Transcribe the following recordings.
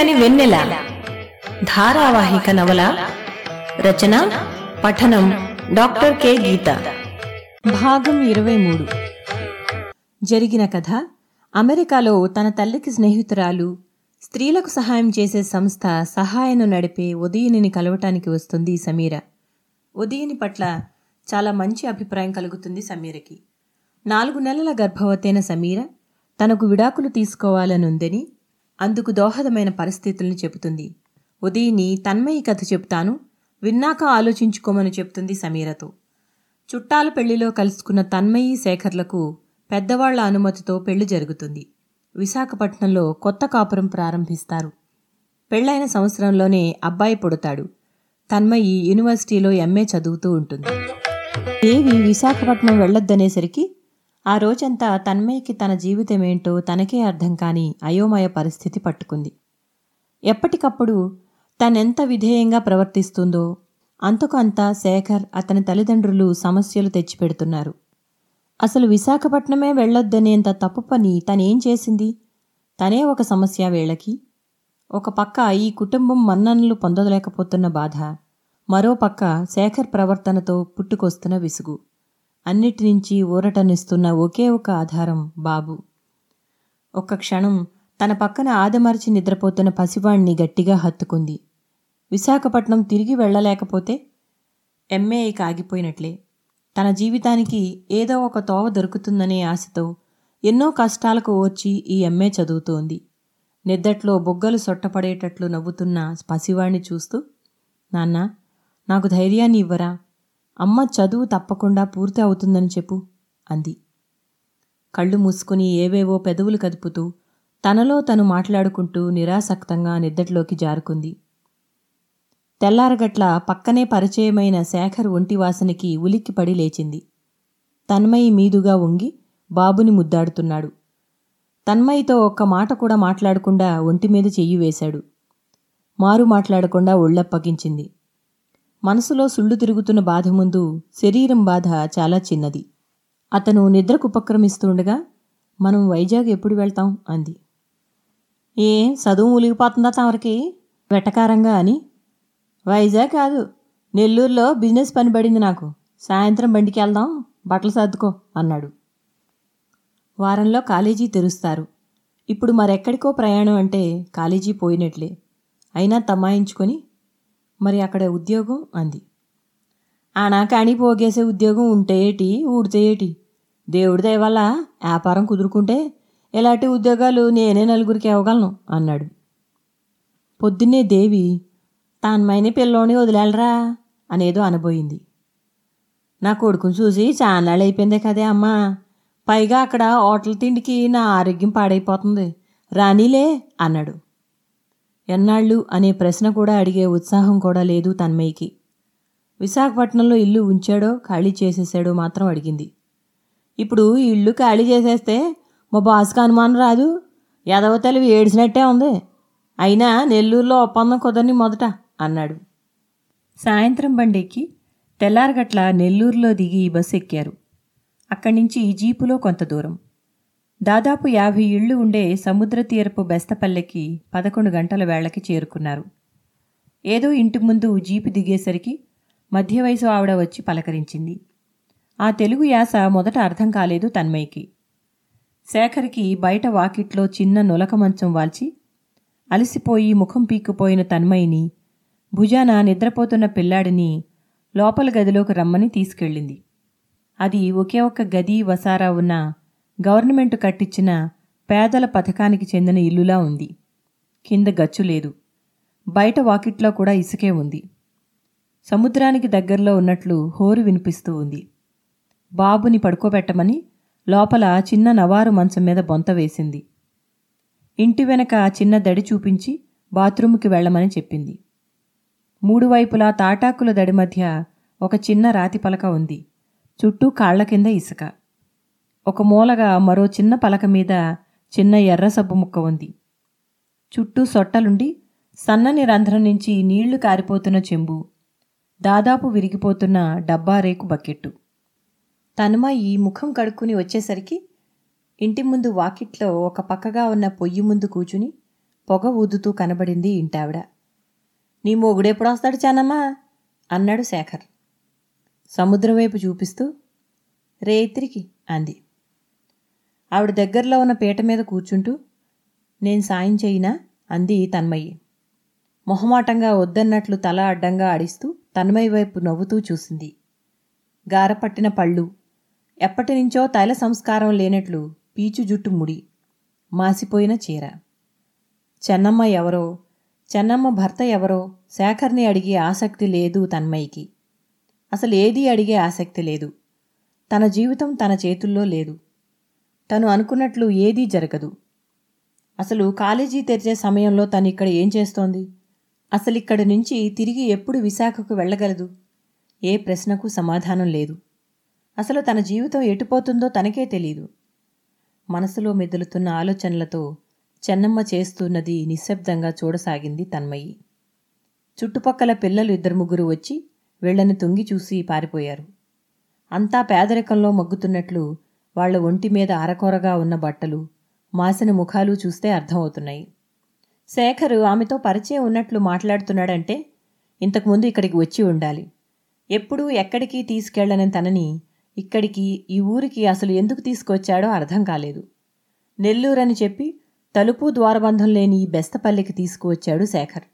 వెచ్చగని వెన్నెల. ధారావాహిక నవల రచన పఠనం డాక్టర్ కె. గీత. భాగం ఇరవై మూడు. జరిగిన కథ అమెరికాలో తన తల్లికి స్నేహితురాలు స్త్రీలకు సహాయం చేసే సంస్థ సహాయను నడిపే ఉదయనిని కలవటానికి వస్తుంది సమీర. ఉదయని పట్ల చాలా మంచి అభిప్రాయం కలుగుతుంది సమీరకి. నాలుగు నెలల గర్భవతైన సమీర తనకు విడాకులు తీసుకోవాలనుందని అందుకు దోహదమైన పరిస్థితుల్ని చెబుతుంది. ఉదయని తన్మయి కథ చెప్తాను విన్నాక ఆలోచించుకోమని చెప్తుంది సమీరతో. చుట్టాల పెళ్ళిలో కలుసుకున్న తన్మయి శేఖర్లకు పెద్దవాళ్ళ అనుమతితో పెళ్ళి జరుగుతుంది. విశాఖపట్నంలో కొత్త కాపురం ప్రారంభిస్తారు. పెళ్ళైన సంవత్సరంలోనే అబ్బాయి పుడతాడు. తన్మయి యూనివర్సిటీలో ఎంఏ చదువుతూ ఉంటుంది. దేవి విశాఖపట్నం వెళ్ళొద్దనేసరికి ఆ రోజంతా తన్మయ్యకి తన జీవితమేంటో తనకే అర్థం కాని అయోమయ పరిస్థితి పట్టుకుంది. ఎప్పటికప్పుడు తనెంత విధేయంగా ప్రవర్తిస్తుందో అంతకు అంతా శేఖర్ అతని తల్లిదండ్రులు సమస్యలు తెచ్చిపెడుతున్నారు. అసలు విశాఖపట్నమే వెళ్ళొద్దనేంత తప్పు పని తనేం చేసింది? తనే ఒక సమస్య వేళకి ఒక పక్క ఈ కుటుంబం మన్ననలు పొందలేకపోతున్న బాధ మరో పక్క శేఖర్ ప్రవర్తనతో పుట్టుకొస్తున్న విసుగు. అన్నిటి నుంచి ఊరటనిస్తున్న ఒకే ఒక ఆధారం బాబు. ఒక్క క్షణం తన పక్కన ఆదమర్చి నిద్రపోతున్న పసివాణ్ణి గట్టిగా హత్తుకుంది. విశాఖపట్నం తిరిగి వెళ్ళలేకపోతే ఎంఏ ఇక ఆగిపోయినట్లే. తన జీవితానికి ఏదో ఒక తోవ దొరుకుతుందనే ఆశతో ఎన్నో కష్టాలకు ఓర్చి ఈ ఎంఏ చదువుతోంది. నిద్దట్లో బొగ్గలు సొట్టపడేటట్లు నవ్వుతున్న పసివాణ్ణి చూస్తూ నాన్న నాకు ధైర్యాన్ని ఇవ్వరా? అమ్మ చదువు తప్పకుండా పూర్తి అవుతుందని చెప్పు అంది. కళ్ళు మూసుకుని ఏవేవో పెదవులు కదుపుతూ తనలో తను మాట్లాడుకుంటూ నిరాసక్తంగా నిద్దట్లోకి జారుకుంది. తెల్లారగట్ల పక్కనే పరిచయమైన శేఖర్ ఒంటి వాసనకి ఉలిక్కిపడి లేచింది. తన్మయి మీదుగా వంగి బాబుని ముద్దాడుతున్నాడు. తన్మయితో ఒక్క మాట కూడా మాట్లాడకుండా ఒంటి మీద చెయ్యి వేశాడు. మారు మాట్లాడకుండా ఒళ్ళప్పగించింది. మనసులో సుళ్ళు తిరుగుతున్న బాధ ముందు శరీరం బాధ చాలా చిన్నది. అతను నిద్రకు ఉపక్రమిస్తుండగా మనం వైజాగ్ ఎప్పుడు వెళ్తాం? అంది. ఏ చదువు ములిగిపోతుందా తమరికి? వెటకారంగా అని. వైజాగ్ కాదు నెల్లూరులో బిజినెస్ పని పడింది నాకు. సాయంత్రం బండికి వెళ్దాం బట్టలు సర్దుకో అన్నాడు. వారంలో కాలేజీ తెరుస్తారు. ఇప్పుడు మరెక్కడికో ప్రయాణం అంటే కాలేజీ పోయినట్లే. అయినా తమాయించుకొని మరి అక్కడ ఉద్యోగం అంది. ఆనా కానీ పోగేసే ఉద్యోగం ఉంటే ఏటి? ఊడితే ఏటి? దేవుడి దయవల్ల వ్యాపారం కుదురుకుంటే ఇలాంటి ఉద్యోగాలు నేనే నలుగురికి ఇవ్వగలను అన్నాడు. పొద్దున్నే దేవి తాన్మైనే పిల్లోని వదిలేలరా అనేదో అనబోయింది. నా కొడుకుని చూసి చాలాళ్ళు అయిపోయిందే కదే అమ్మా. పైగా అక్కడ హోటల్ తిండికి నా ఆరోగ్యం పాడైపోతుంది. రానీలే అన్నాడు. ఎన్నాళ్ళు అనే ప్రశ్న కూడా అడిగే ఉత్సాహం కూడా లేదు తన్మయ్యకి. విశాఖపట్నంలో ఇల్లు ఉంచాడో ఖాళీ చేసేసాడో మాత్రం అడిగింది. ఇప్పుడు ఈ ఇల్లు ఖాళీ చేసేస్తే మా బాస్కి అనుమానం రాదు. ఎదవ తెలివి ఏడిసినట్టే ఉంది. అయినా నెల్లూరులో ఒప్పందం కుదరని మొదట అన్నాడు. సాయంత్రం బండెక్కి తెల్లారగట్ల నెల్లూరులో దిగి బస్సు ఎక్కారు. అక్కడి నుంచి జీపులో కొంత దూరం. దాదాపు యాభై ఇళ్ళు ఉండే సముద్ర తీరపు బెస్తపల్లెకి పదకొండు గంటల వేళకి చేరుకున్నారు. ఏదో ఇంటి ముందు జీపు దిగేసరికి మధ్య వయసు ఆవిడ వచ్చి పలకరించింది. ఆ తెలుగు యాస మొదట అర్థం కాలేదు తన్మయ్యకి. శేఖర్కి బయట వాకిట్లో చిన్న నులక మంచం వాల్చి అలసిపోయి ముఖం పీక్కుపోయిన తన్మయిని భుజాన నిద్రపోతున్న పిల్లాడిని లోపల గదిలోకి రమ్మని తీసుకెళ్ళింది. అది ఒకే ఒక్క గది వసారా ఉన్న గవర్నమెంట్ కట్టించిన పేదల పథకానికి చెందిన ఇల్లులా ఉంది. కింద గచ్చు లేదు. బయట వాకిట్లో కూడా ఇసుకే ఉంది. సముద్రానికి దగ్గరలో ఉన్నట్లు హోరు వినిపిస్తూ ఉంది. బాబుని పడుకోబెట్టమని లోపల చిన్న నవారు మంచం మీద బొంత వేసింది. ఇంటి వెనక చిన్న దడి చూపించి బాత్రూముకి వెళ్ళమని చెప్పింది. మూడు వైపులా తాటాకుల దడి మధ్య ఒక చిన్న రాతి పలక ఉంది. చుట్టూ కాళ్ళ కింద ఇసుక. ఒక మూలగా మరో చిన్న పలక మీద చిన్న ఎర్ర సబ్బు ముక్క ఉంది. చుట్టూ సొట్టలుండి సన్నని రంధ్రం నుంచి నీళ్ళు కారిపోతున్న చెంబు దాదాపు విరిగిపోతున్న డబ్బా రేకు బకెట్టు. ఈ ముఖం కడుక్కుని వచ్చేసరికి ఇంటి ముందు వాకిట్లో ఒక పక్కగా ఉన్న పొయ్యి ముందు కూచుని పొగ ఊదుతూ కనబడింది ఇంటావిడ. నీ మొగుడెప్పుడొస్తాడు చానమ్మా? అన్నాడు శేఖర్. సముద్రం వైపు చూపిస్తూ రేత్రికి అంది. ఆవిడ దగ్గరలో ఉన్న పీట మీద కూర్చుంటూ నేను సాయం చేయినా? అంది తన్మయ్యి మొహమాటంగా వద్దన్నట్లు తల అడ్డంగా ఆడిస్తూ తన్మయ్య వైపు నవ్వుతూ చూసింది. గారపట్టిన పళ్ళు ఎప్పటినుంచో తైల సంస్కారం లేనట్లు పీచు జుట్టు ముడి మాసిపోయిన చీర. చెన్నమ్మ ఎవరో చెన్నమ్మ భర్త ఎవరో శేఖర్ని అడిగే ఆసక్తి లేదు తన్మయ్యకి అసలు ఏదీ అడిగే ఆసక్తి లేదు. తన జీవితం తన చేతుల్లో లేదు. తను అనుకున్నట్లు ఏదీ జరగదు. అసలు కాలేజీ తెరిచే సమయంలో తను ఇక్కడ ఏం చేస్తోంది? అసలు ఇక్కడి నుంచి తిరిగి ఎప్పుడు విశాఖకు వెళ్ళగలదు? ఏ ప్రశ్నకు సమాధానం లేదు. అసలు తన జీవితం ఎటుపోతుందో తనకే తెలీదు. మనసులో మెదులుతున్న ఆలోచనలతో చెన్నమ్మ చేస్తున్నది నిశ్శబ్దంగా చూడసాగింది తన్మయ్యి చుట్టుపక్కల పిల్లలు ఇద్దరు ముగ్గురు వచ్చి వీళ్ళని తొంగి చూసి పారిపోయారు. అంతా పేదరికంలో మగ్గుతున్నట్లు వాళ్ళ ఒంటి మీద అరకొరగా ఉన్న బట్టలు మాసిన ముఖాలు చూస్తే అర్థమవుతున్నాయి. శేఖరు ఆమెతో పరిచయం ఉన్నట్లు మాట్లాడుతున్నాడంటే ఇంతకుముందు ఇక్కడికి వచ్చి ఉండాలి. ఎప్పుడూ ఎక్కడికి తీసుకెళ్ళని తనని ఇక్కడికి ఈ ఊరికి అసలు ఎందుకు తీసుకొచ్చాడో అర్థం కాలేదు. నెల్లూరని చెప్పి తలుపు ద్వారబంధం లేని ఈ బెస్తపల్లికి తీసుకువచ్చాడు శేఖర్.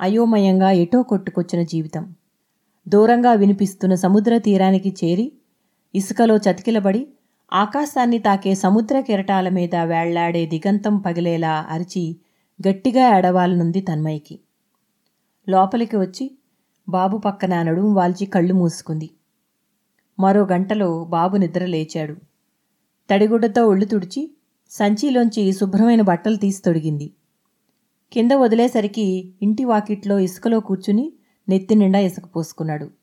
అయోమయంగా ఎటో కొట్టుకొచ్చిన జీవితం. దూరంగా వినిపిస్తున్న సముద్ర తీరానికి చేరి ఇసుకలో చతికిలబడి ఆకాశాన్ని తాకే సముద్ర కెరటాల మీద వేళ్ళాడే దిగంతం పగిలేలా అరిచి గట్టిగా ఏడవాలనుంది తన్మయ్యకి. లోపలికి వచ్చి బాబు పక్కన నడుము వాల్చి కళ్ళు మూసుకుంది. మరో గంటలో బాబు నిద్ర లేచాడు. తడిగుడ్డతో ఒళ్ళు తుడిచి సంచిలోంచి శుభ్రమైన బట్టలు తీసి తొడిగింది. కింద వదిలేసరికి ఇంటి వాకిట్లో ఇసుకలో కూర్చుని నెత్తి నిండా ఇసుక పోసుకున్నాడు.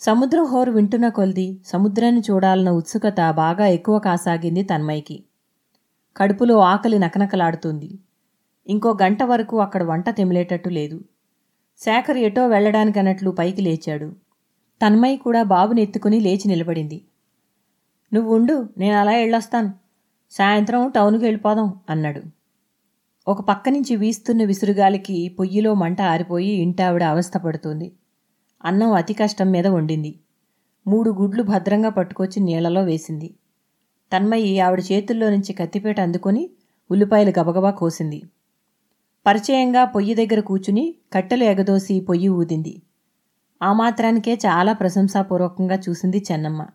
సముద్రం హోరు వింటున్న కొలిది సముద్రాన్ని చూడాలన్న ఉత్సుకత బాగా ఎక్కువ కాసాగింది తన్మయ్యకి. కడుపులో ఆకలి నకనకలాడుతుంది. ఇంకో గంట వరకు అక్కడ వంట తెమిలేటట్టు లేదు. శేఖర్ ఎటో వెళ్ళడానికన్నట్లు పైకి లేచాడు. తన్మయ్య కూడా బాబుని ఎత్తుకుని లేచి నిలబడింది. నువ్వు ఉండు నేను అలా వెళ్ళొస్తాను సాయంత్రం టౌన్కి వెళ్ళిపోదాం అన్నాడు. ఒక పక్క నుంచి వీస్తున్న విసురుగాలికి పొయ్యిలో మంట ఆరిపోయి ఇంటావిడ అవస్థపడుతుంది. అన్నం అతి కష్టం మీద వండింది. మూడు గుడ్లు భద్రంగా పట్టుకొచ్చి నీళ్ళలో వేసింది. తన్మయ్యి ఆవిడ చేతుల్లో నుంచి కత్తిపేట అందుకొని ఉల్లిపాయలు గబగబా కోసింది. పరిచయంగా పొయ్యి దగ్గర కూచుని కట్టెలు ఎగదోసి పొయ్యి ఊదింది. ఆ మాత్రానికే చాలా ప్రశంసాపూర్వకంగా చూసింది చెన్నమ్మ.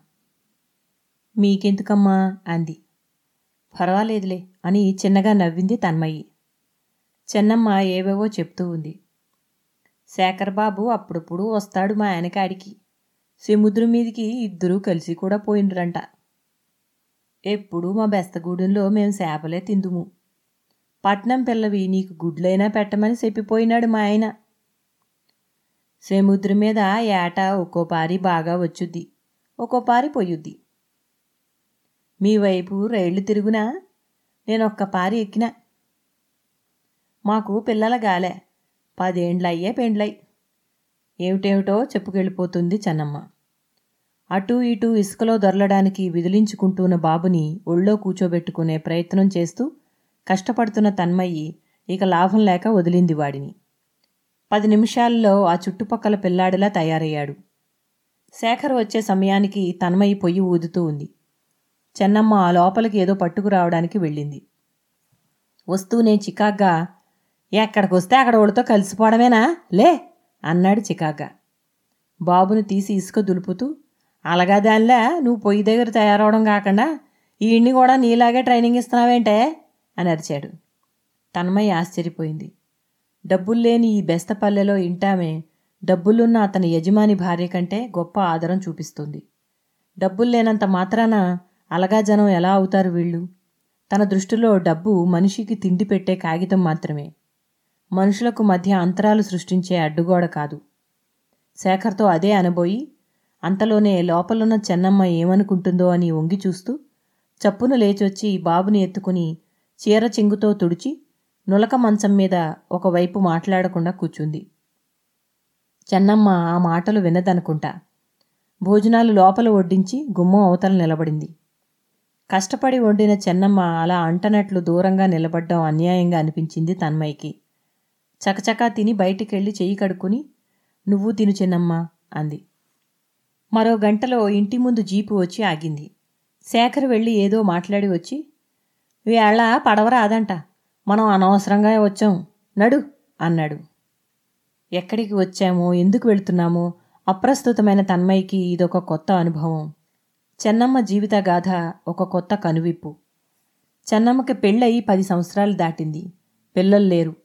మీకెందుకమ్మా? అంది. పర్వాలేదులే అని చిన్నగా నవ్వింది తన్మయ్యి. చెన్నమ్మ ఏవేవో చెప్తూ ఉంది. శేఖర్ బాబు అప్పుడప్పుడు వస్తాడు మా ఆయనకాడికి సముద్రం మీదికి ఇద్దరూ కలిసి కూడా పోయినరంట ఎప్పుడు మా బెస్తగూడెంలో మేము చేపలే తిందుము. పట్నం పిల్లవి నీకు గుడ్లైనా పెట్టమని చెప్పిపోయినాడు మా ఆయన. సముద్రం మీద ఏటా ఒక్కో పారి బాగా వచ్చుద్ది ఒక్కో పారి పొయ్యుద్ది మీ వైపు రైళ్ళు తిరుగునా? నేను ఒక్క పారి ఎక్కినా. మాకు పిల్లల గాలే. పదేండ్లయ్యే పెండ్లై. ఏమిటేమిటో చెప్పుకెళ్ళిపోతుంది చెన్నమ్మ. అటూ ఇటూ ఇసుకలో దొరలడానికి విదిలించుకుంటున్న బాబుని ఒళ్ళో కూచోబెట్టుకునే ప్రయత్నం చేస్తూ కష్టపడుతున్న తన్మయ్యి ఇక లాభం లేక వదిలింది వాడిని. పది నిమిషాల్లో ఆ చుట్టుపక్కల పిల్లాడిలా తయారయ్యాడు. శేఖర్ వచ్చే సమయానికి తన్మయ్యి పొయ్యి ఊదుతూ ఉంది. చెన్నమ్మ ఆ లోపలికి ఏదో పట్టుకురావడానికి వెళ్ళింది. వస్తూనే చికాగ్గా ఎక్కడికి వస్తే అక్కడ వాళ్ళతో కలిసిపోవడమేనా? లే అన్నాడు చికాక బాబును తీసి ఇసుక దులుపుతూ అలాగా దానిలా నువ్వు పొయ్యి దగ్గర తయారవడం కాకుండా ఈయన్ని కూడా నీలాగే ట్రైనింగ్ ఇస్తున్నావేంటే? అని అరిచాడు. తన్మయ్య ఆశ్చర్యపోయింది. డబ్బులు లేని ఈ బెస్తపల్లెలో ఇంటామే డబ్బులున్న అతని యజమాని భార్య కంటే గొప్ప ఆదరం చూపిస్తుంది. డబ్బులు లేనంత మాత్రాన అలగా జనం ఎలా అవుతారు వీళ్ళు? తన దృష్టిలో డబ్బు మనిషికి తిండి పెట్టే కాగితం మాత్రమే. మనుషులకు మధ్య అంతరాలు సృష్టించే అడ్డుగోడ కాదు. శేఖర్తో అదే అనబోయి అంతలోనే లోపలున్న చెన్నమ్మ ఏమనుకుంటుందో అని వంగి చూస్తూ చప్పున లేచొచ్చి బాబుని ఎత్తుకుని చీర చెంగుతో తుడిచి నులక మంచం మీద ఒకవైపు మాట్లాడకుండా కూర్చుంది. చెన్నమ్మ ఆ మాటలు వినదనుకుంటా. భోజనాలు లోపల వడ్డించి గుమ్మం అవతల నిలబడింది. కష్టపడి వండిన చెన్నమ్మ అలా అంటనట్లు దూరంగా నిలబడ్డం అన్యాయంగా అనిపించింది తన్మయ్యకి. చకచకా తిని బయటికెళ్ళి చెయ్యి కడుక్కుని నువ్వు తిను చిన్నమ్మ అంది. మరో గంటలో ఇంటి ముందు జీపు వచ్చి ఆగింది. శేఖర్ వెళ్ళి ఏదో మాట్లాడి వచ్చి వేళ పడవ రాదంట మనం అనవసరంగా వచ్చాం నడు అన్నాడు. ఎక్కడికి వచ్చామో ఎందుకు వెళుతున్నామో? అప్రస్తుతమైన తన్మయ్యకి ఇదొక కొత్త అనుభవం. చెన్నమ్మ జీవిత గాథ ఒక కొత్త కనువిప్పు. చెన్నమ్మకి పెళ్ళయి పది సంవత్సరాలు దాటింది. పిల్లలు లేరు.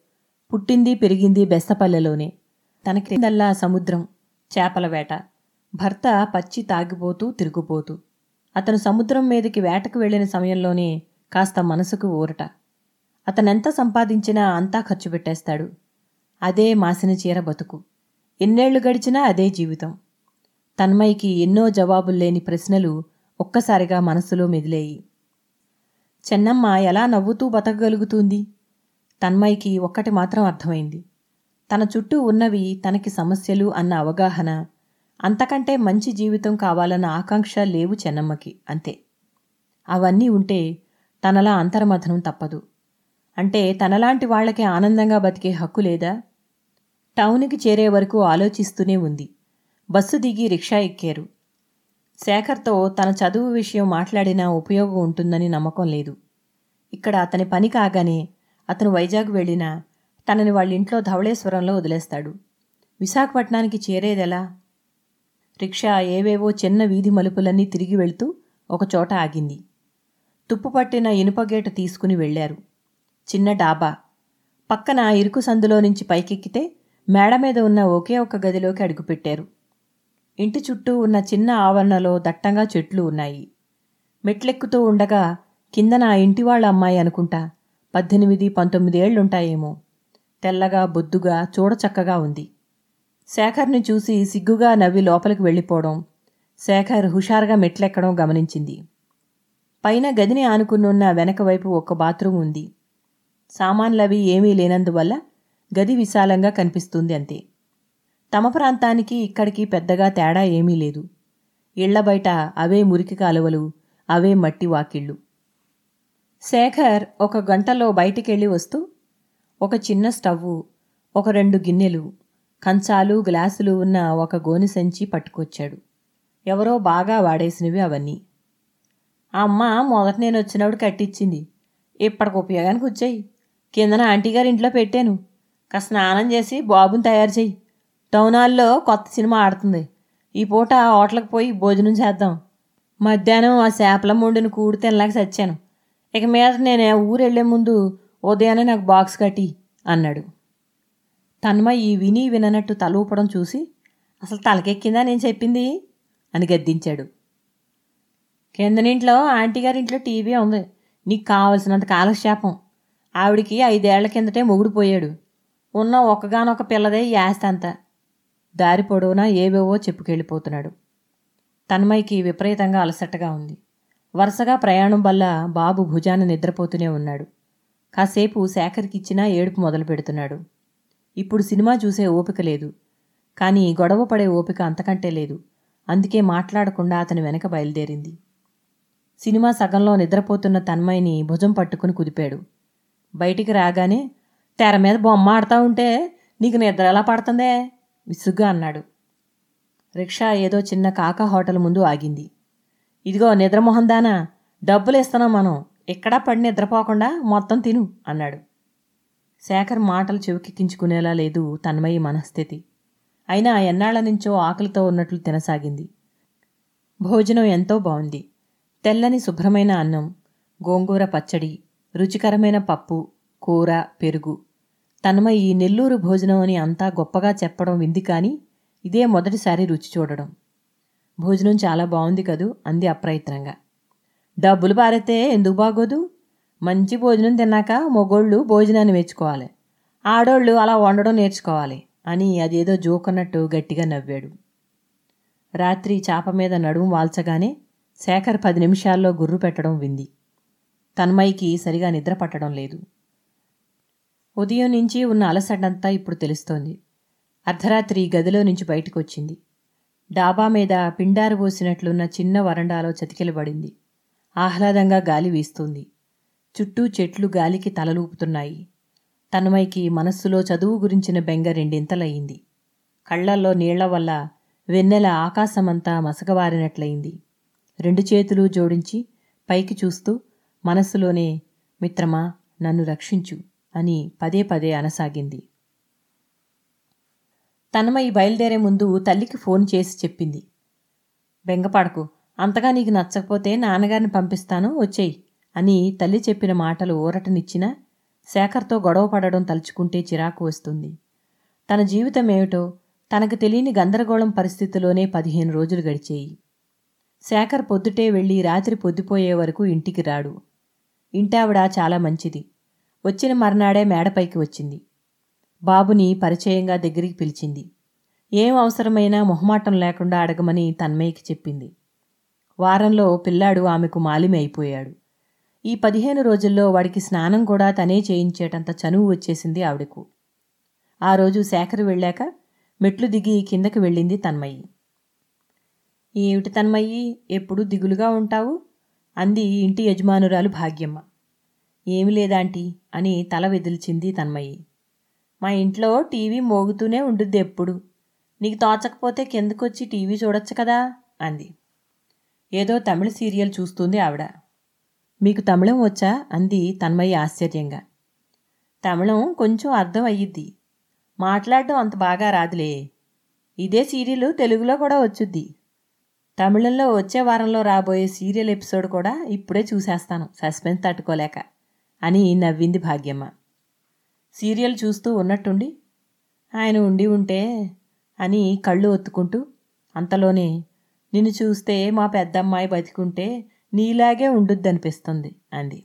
పుట్టింది పెరిగింది బెస్తపల్లెలోనే. తనకి దల్లా సముద్రం చేపల వేట. భర్త పచ్చి తాగిపోతూ తిరుగుపోతూ అతను సముద్రం మీదకి వేటకు వెళ్ళిన సమయంలోనే కాస్త మనసుకు ఊరట. అతనెంత సంపాదించినా అంతా ఖర్చు పెట్టేస్తాడు. అదే మాసిన చీర బతుకు. ఎన్నేళ్ళు గడిచినా అదే జీవితం. తన్మయ్యకి ఎన్నో జవాబుల్లేని ప్రశ్నలు ఒక్కసారిగా మనసులో మెదిలేయి. చెన్నమ్మ ఎలా నవ్వుతూ బతకగలుగుతుంది? తన్మయ్యకి ఒక్కటి మాత్రం అర్థమైంది. తన చుట్టూ ఉన్నవి తనకి సమస్యలు అన్న అవగాహన అంతకంటే మంచి జీవితం కావాలన్న ఆకాంక్ష లేవు చెన్నమ్మకి అంతే. అవన్నీ ఉంటే తనలా అంతర్మథనం తప్పదు. అంటే తనలాంటి వాళ్ళకి ఆనందంగా బతికే హక్కు లేదా? టౌన్కి చేరే వరకు ఆలోచిస్తూనే ఉంది. బస్సు దిగి రిక్షా ఎక్కారు. శేఖర్తో తన చదువు విషయం మాట్లాడినా ఉపయోగం ఉంటుందని నమ్మకం లేదు. ఇక్కడ అతని పని కాగానే అతను వైజాగ్ వెళ్ళినా తనని వాళ్ళ ఇంట్లో ధవళేశ్వరంలో వదిలేస్తాడు. విశాఖపట్నానికి చేరేదెలా? రిక్షా ఏవేవో చిన్న వీధి మలుపులన్నీ తిరిగి వెళ్తూ ఒకచోట ఆగింది. తుప్పుపట్టిన ఇనుపగేట తీసుకుని వెళ్ళారు చిన్న డాబా. పక్కన ఇరుకు సందులో నుంచి పైకెక్కితే మేడ మీద ఉన్న ఒకే ఒక గదిలోకి అడుగుపెట్టారు. ఇంటి చుట్టూ ఉన్న చిన్న ఆవరణలో దట్టంగా చెట్లు ఉన్నాయి. మెట్లెక్కుతూ ఉండగా కిందన ఆ ఇంటి వాళ్ళ అమ్మాయి అనుకుంటా పద్దెనిమిది పంతొమ్మిది ఏళ్ళుంటాయేమో. తెల్లగా బొద్దుగా చూడచక్కగా ఉంది. శేఖర్ని చూసి సిగ్గుగా నవ్వి లోపలికి వెళ్ళిపోవడం శేఖర్ హుషారుగా మెట్లెక్కడం గమనించింది. పైన గదిని ఆనుకునున్న వెనక వైపు ఒక బాత్రూం ఉంది. సామాన్లవి ఏమీ లేనందువల్ల గది విశాలంగా కనిపిస్తుంది అంతే. తమ ప్రాంతానికి ఇక్కడికి పెద్దగా తేడా ఏమీ లేదు. ఇళ్ళ బయట అవే మురికి కాలువలు అవే మట్టి వాకిళ్ళు. శేఖర్ ఒక గంటలో బయటికెళ్ళి వస్తూ ఒక చిన్న స్టవ్వు ఒక రెండు గిన్నెలు కంచాలు గ్లాసులు ఉన్న ఒక గోని సంచి పట్టుకొచ్చాడు. ఎవరో బాగా వాడేసినవి అవన్నీ. ఆ అమ్మ మొదట నేను వచ్చినప్పుడు కట్టించింది ఇప్పటికి ఉపయోగానికి వచ్చాయి. కిందన ఆంటీ గారి ఇంట్లో పెట్టాను. కాస్త స్నానం చేసి బాబుని తయారు చెయ్యి. టౌన్ హాల్లో కొత్త సినిమా ఆడుతుంది. ఈ పూట హోటల్కి పోయి భోజనం చేద్దాం. మధ్యాహ్నం ఆ చేపల ముండిన కూడి తినలేక చచ్చాను. ఇక మీద నేను ఊరు వెళ్ళే ముందు ఉదయాన్నే నాకు బాక్స్ కట్టి అన్నాడు. తన్మయ్య ఈ విని విననట్టు తల ఊపడం చూసి అసలు తలకెక్కిందా నేను చెప్పింది? అని గద్దించాడు. కిందనింట్లో ఆంటీ గారి ఇంట్లో టీవీ ఉంది. నీకు కావలసినంత కాలక్షేపం. ఆవిడికి ఐదేళ్ళ కిందటే మొగుడిపోయాడు ఉన్న ఒక్కగానొక పిల్లదే ఈ అంతా దారి పొడవునా ఏవేవో చెప్పుకెళ్ళిపోతున్నాడు. తన్మయ్యకి విపరీతంగా అలసటగా ఉంది. వరుసగా ప్రయాణం వల్ల బాబు భుజాన నిద్రపోతూనే ఉన్నాడు. కాసేపు శేఖర్కిచ్చినా ఏడుపు మొదలు పెడుతున్నాడు. ఇప్పుడు సినిమా చూసే ఓపిక లేదు. కానీ గొడవ పడే ఓపిక అంతకంటే లేదు. అందుకే మాట్లాడకుండా అతని వెనక బయలుదేరింది. సినిమా సగంలో నిద్రపోతున్న తన్మయ్యని భుజం పట్టుకుని కుదిపాడు. బయటికి రాగానే తెర మీద బొమ్మ ఆడుతూ ఉంటే నీకు నిద్ర ఎలా పడుతుందే? విసుగ్గా అన్నాడు. రిక్షా ఏదో చిన్న కాకా హోటల్ ముందు ఆగింది. ఇదిగో నిద్రమోహం దానా డబ్బులు ఇస్తున్నాం మనం. ఎక్కడా పడి నిద్రపోకుండా మొత్తం తిను అన్నాడు. శేఖర్ మాటలు చెవికెక్కించుకునేలా లేదు తన్మయి మనస్థితి. అయినా ఎన్నాళ్ళ నుంచో ఆకలితో ఉన్నట్లు తినసాగింది. భోజనం ఎంతో బాగుంది తెల్లని శుభ్రమైన అన్నం గోంగూర పచ్చడి రుచికరమైన పప్పు కూర పెరుగు. తన్మయి నెల్లూరు భోజనం అని అంతా గొప్పగా చెప్పడం వింది కానీ ఇదే మొదటిసారి రుచి చూడడం. భోజనం చాలా బాగుంది కదూ? అంది అప్రయత్నంగా. డబ్బులు పారితే ఎందుకు బాగోదు? మంచి భోజనం తిన్నాక మొగోళ్ళు భోజనాన్ని మెచ్చుకోవాలి. ఆడోళ్ళు అలా వండడం నేర్చుకోవాలి అని అదేదో జోకన్నట్టు గట్టిగా నవ్వాడు. రాత్రి చాప మీద నడుము వాల్చగానే శేఖర్ పది నిమిషాల్లో గుర్రు పెట్టడం వింది. తన్మయ్యకి సరిగా నిద్ర పట్టడం లేదు. ఉదయం నుంచి ఉన్న అలసటంతా ఇప్పుడు తెలుస్తోంది. అర్ధరాత్రి గదిలో నుంచి బయటకు వచ్చింది డాబా మీద పిండారు పోసినట్లున్న చిన్న వరండాలో చతికిలబడింది ఆహ్లాదంగా గాలి వీస్తుంది. చుట్టూ చెట్లు గాలికి తలలూపుతున్నాయి. తన్మయ్యకి మనస్సులో చదువు గురించిన బెంగ రెండింతలయ్యింది కళ్ళల్లో నీళ్ళ వల్ల వెన్నెల ఆకాశమంతా మసకవారినట్లయింది రెండు చేతులు జోడించి పైకి చూస్తూ మనస్సులోనే మిత్రమా నన్ను రక్షించు అని పదే పదే అనసాగింది. తనమై బయలుదేరే ముందు తల్లికి ఫోన్ చేసి చెప్పింది. బెంగపాడకు అంతగా నీకు నచ్చకపోతే నాన్నగారిని పంపిస్తాను వచ్చేయి అని తల్లి చెప్పిన మాటలు ఊరటనిచ్చినా శేఖర్తో గొడవ పడడం తలుచుకుంటే చిరాకు వస్తుంది. తన జీవితం ఏమిటో తనకు తెలియని గందరగోళం పరిస్థితిలోనే పదిహేను రోజులు గడిచేయి. శేఖర్ పొద్దుటే వెళ్ళి రాత్రి పొద్దుపోయే వరకు ఇంటికి రాడు. ఇంటావిడ చాలా మంచిది. వచ్చిన మర్నాడే మేడపైకి వచ్చింది. బాబుని పరిచయంగా దగ్గరికి పిలిచింది. ఏం అవసరమైనా మొహమాటం లేకుండా అడగమని తన్మయ్యకి చెప్పింది. వారంలో పిల్లాడు ఆమెకు మాలిమి అయిపోయాడు ఈ పదిహేను రోజుల్లో వాడికి స్నానం కూడా తనే చేయించేటంత చనువు వచ్చేసింది ఆవిడకు. ఆ రోజు శేఖర్ వెళ్ళాక మెట్లు దిగి కిందకి వెళ్ళింది తన్మయ్యి. ఏమిటి తన్మయ్యి ఎప్పుడు దిగులుగా ఉంటావు? అంది ఇంటి యజమానురాలు భాగ్యమ్మ. ఏమి లేదాంటీ అని తల వెదిల్చింది తన్మయ్యి. మా ఇంట్లో టీవీ మోగుతూనే ఉండుద్ది ఎప్పుడు. నీకు తోచకపోతే కిందకొచ్చి టీవీ చూడొచ్చు కదా? అంది. ఏదో తమిళ సీరియల్ చూస్తుంది ఆవిడ. మీకు తమిళం వచ్చా? అంది తన్మయ్య ఆశ్చర్యంగా. తమిళం కొంచెం అర్థం అయ్యిద్ది. మాట్లాడడం అంత బాగా రాదులే. ఇదే సీరియల్ తెలుగులో కూడా వచ్చుద్ది. తమిళంలో వచ్చే వారంలో రాబోయే సీరియల్ ఎపిసోడ్ కూడా ఇప్పుడే చూసేస్తాను. సస్పెన్స్ తట్టుకోలేక. అని నవ్వింది భాగ్యమ్మ. సీరియల్ చూస్తూ ఉన్నట్టుండి ఆయన ఉండి ఉంటే అని కళ్ళు ఒత్తుకుంటూ అంతలోనే నిన్ను చూస్తే మా పెద్దమ్మాయి బతికుంటే నీలాగే ఉండుద్దనిపిస్తుంది అంది.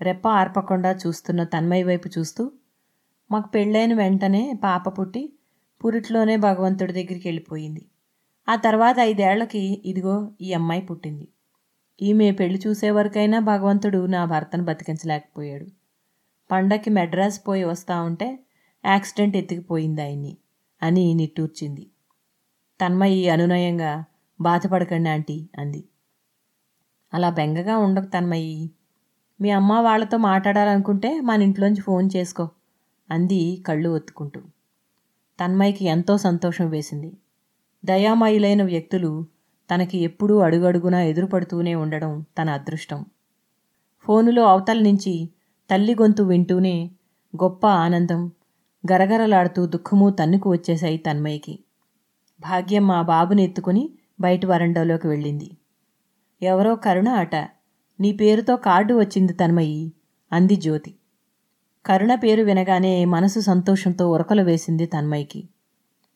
రెప్ప ఆర్పకుండా చూస్తున్న తన్మయ్య వైపు చూస్తూ మాకు పెళ్ళైన వెంటనే పాప పుట్టి పురిట్లోనే భగవంతుడి దగ్గరికి వెళ్ళిపోయింది. ఆ తర్వాత ఐదేళ్ళకి ఇదిగో ఈ అమ్మాయి పుట్టింది. ఈమె పెళ్ళి చూసే వరకైనా భగవంతుడు నా భర్తను బతికించలేకపోయాడు. పండక్కి మెడ్రాస్ పోయి వస్తా ఉంటే యాక్సిడెంట్ ఎత్తుకుపోయింది ఆయన్ని అని నిట్టూర్చింది. తన్మయ్యి అనునయంగా బాధపడకండి ఆంటీ అంది. అలా బెంగగా ఉండకు తన్మయ్యి మీ అమ్మ వాళ్ళతో మాట్లాడాలనుకుంటే మన ఇంట్లోంచి ఫోన్ చేసుకో అంది కళ్ళు ఒత్తుకుంటూ. తన్మయ్యకి ఎంతో సంతోషం వేసింది. దయామయులైన వ్యక్తులు తనకి ఎప్పుడూ అడుగడుగునా ఎదురుపడుతూనే ఉండడం తన అదృష్టం. ఫోనులో అవతల నుంచి తల్లి గొంతు వింటూనే గొప్ప ఆనందం గరగరలాడుతూ దుఃఖము తన్నుకు వచ్చేశాయి తన్మయ్యకి భాగ్యమ్మ బాబుని ఎత్తుకుని బయట వరండాలోకి వెళ్ళింది. ఎవరో కరుణ అట. నీ పేరుతో కార్డు వచ్చింది తన్మయ్యి అంది జ్యోతి. కరుణ పేరు వినగానే మనసు సంతోషంతో ఉరకలు వేసింది తన్మయ్యకి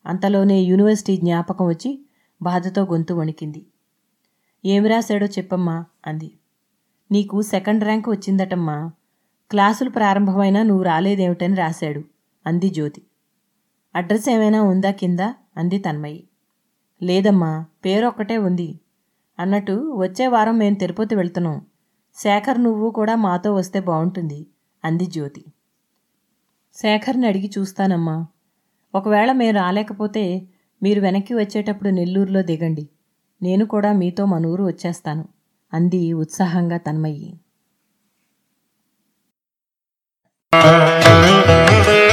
అంతలోనే యూనివర్సిటీ జ్ఞాపకం వచ్చి బాధతో గొంతు వణికింది. ఏమి రాశాడో చెప్పమ్మా అంది. నీకు సెకండ్ ర్యాంక్ వచ్చిందటమ్మా. క్లాసులు ప్రారంభమైనా నువ్వు రాలేదేమిటని రాశాడు. అంది జ్యోతి. అడ్రస్ ఏమైనా ఉందా కింద? అంది తన్మయ్యి లేదమ్మా పేరు ఒక్కటే ఉంది. అన్నట్టు వచ్చే వారం మేము తిరుపతి వెళ్తున్నాం. శేఖర్ నువ్వు కూడా మాతో వస్తే బాగుంటుంది అంది జ్యోతి. శేఖర్ని అడిగి చూస్తానమ్మా. ఒకవేళ మేము రాలేకపోతే మీరు వెనక్కి వచ్చేటప్పుడు నెల్లూరులో దిగండి. నేను కూడా మీతో మన ఊరు వచ్చేస్తాను అంది ఉత్సాహంగా తన్మయ్యి Música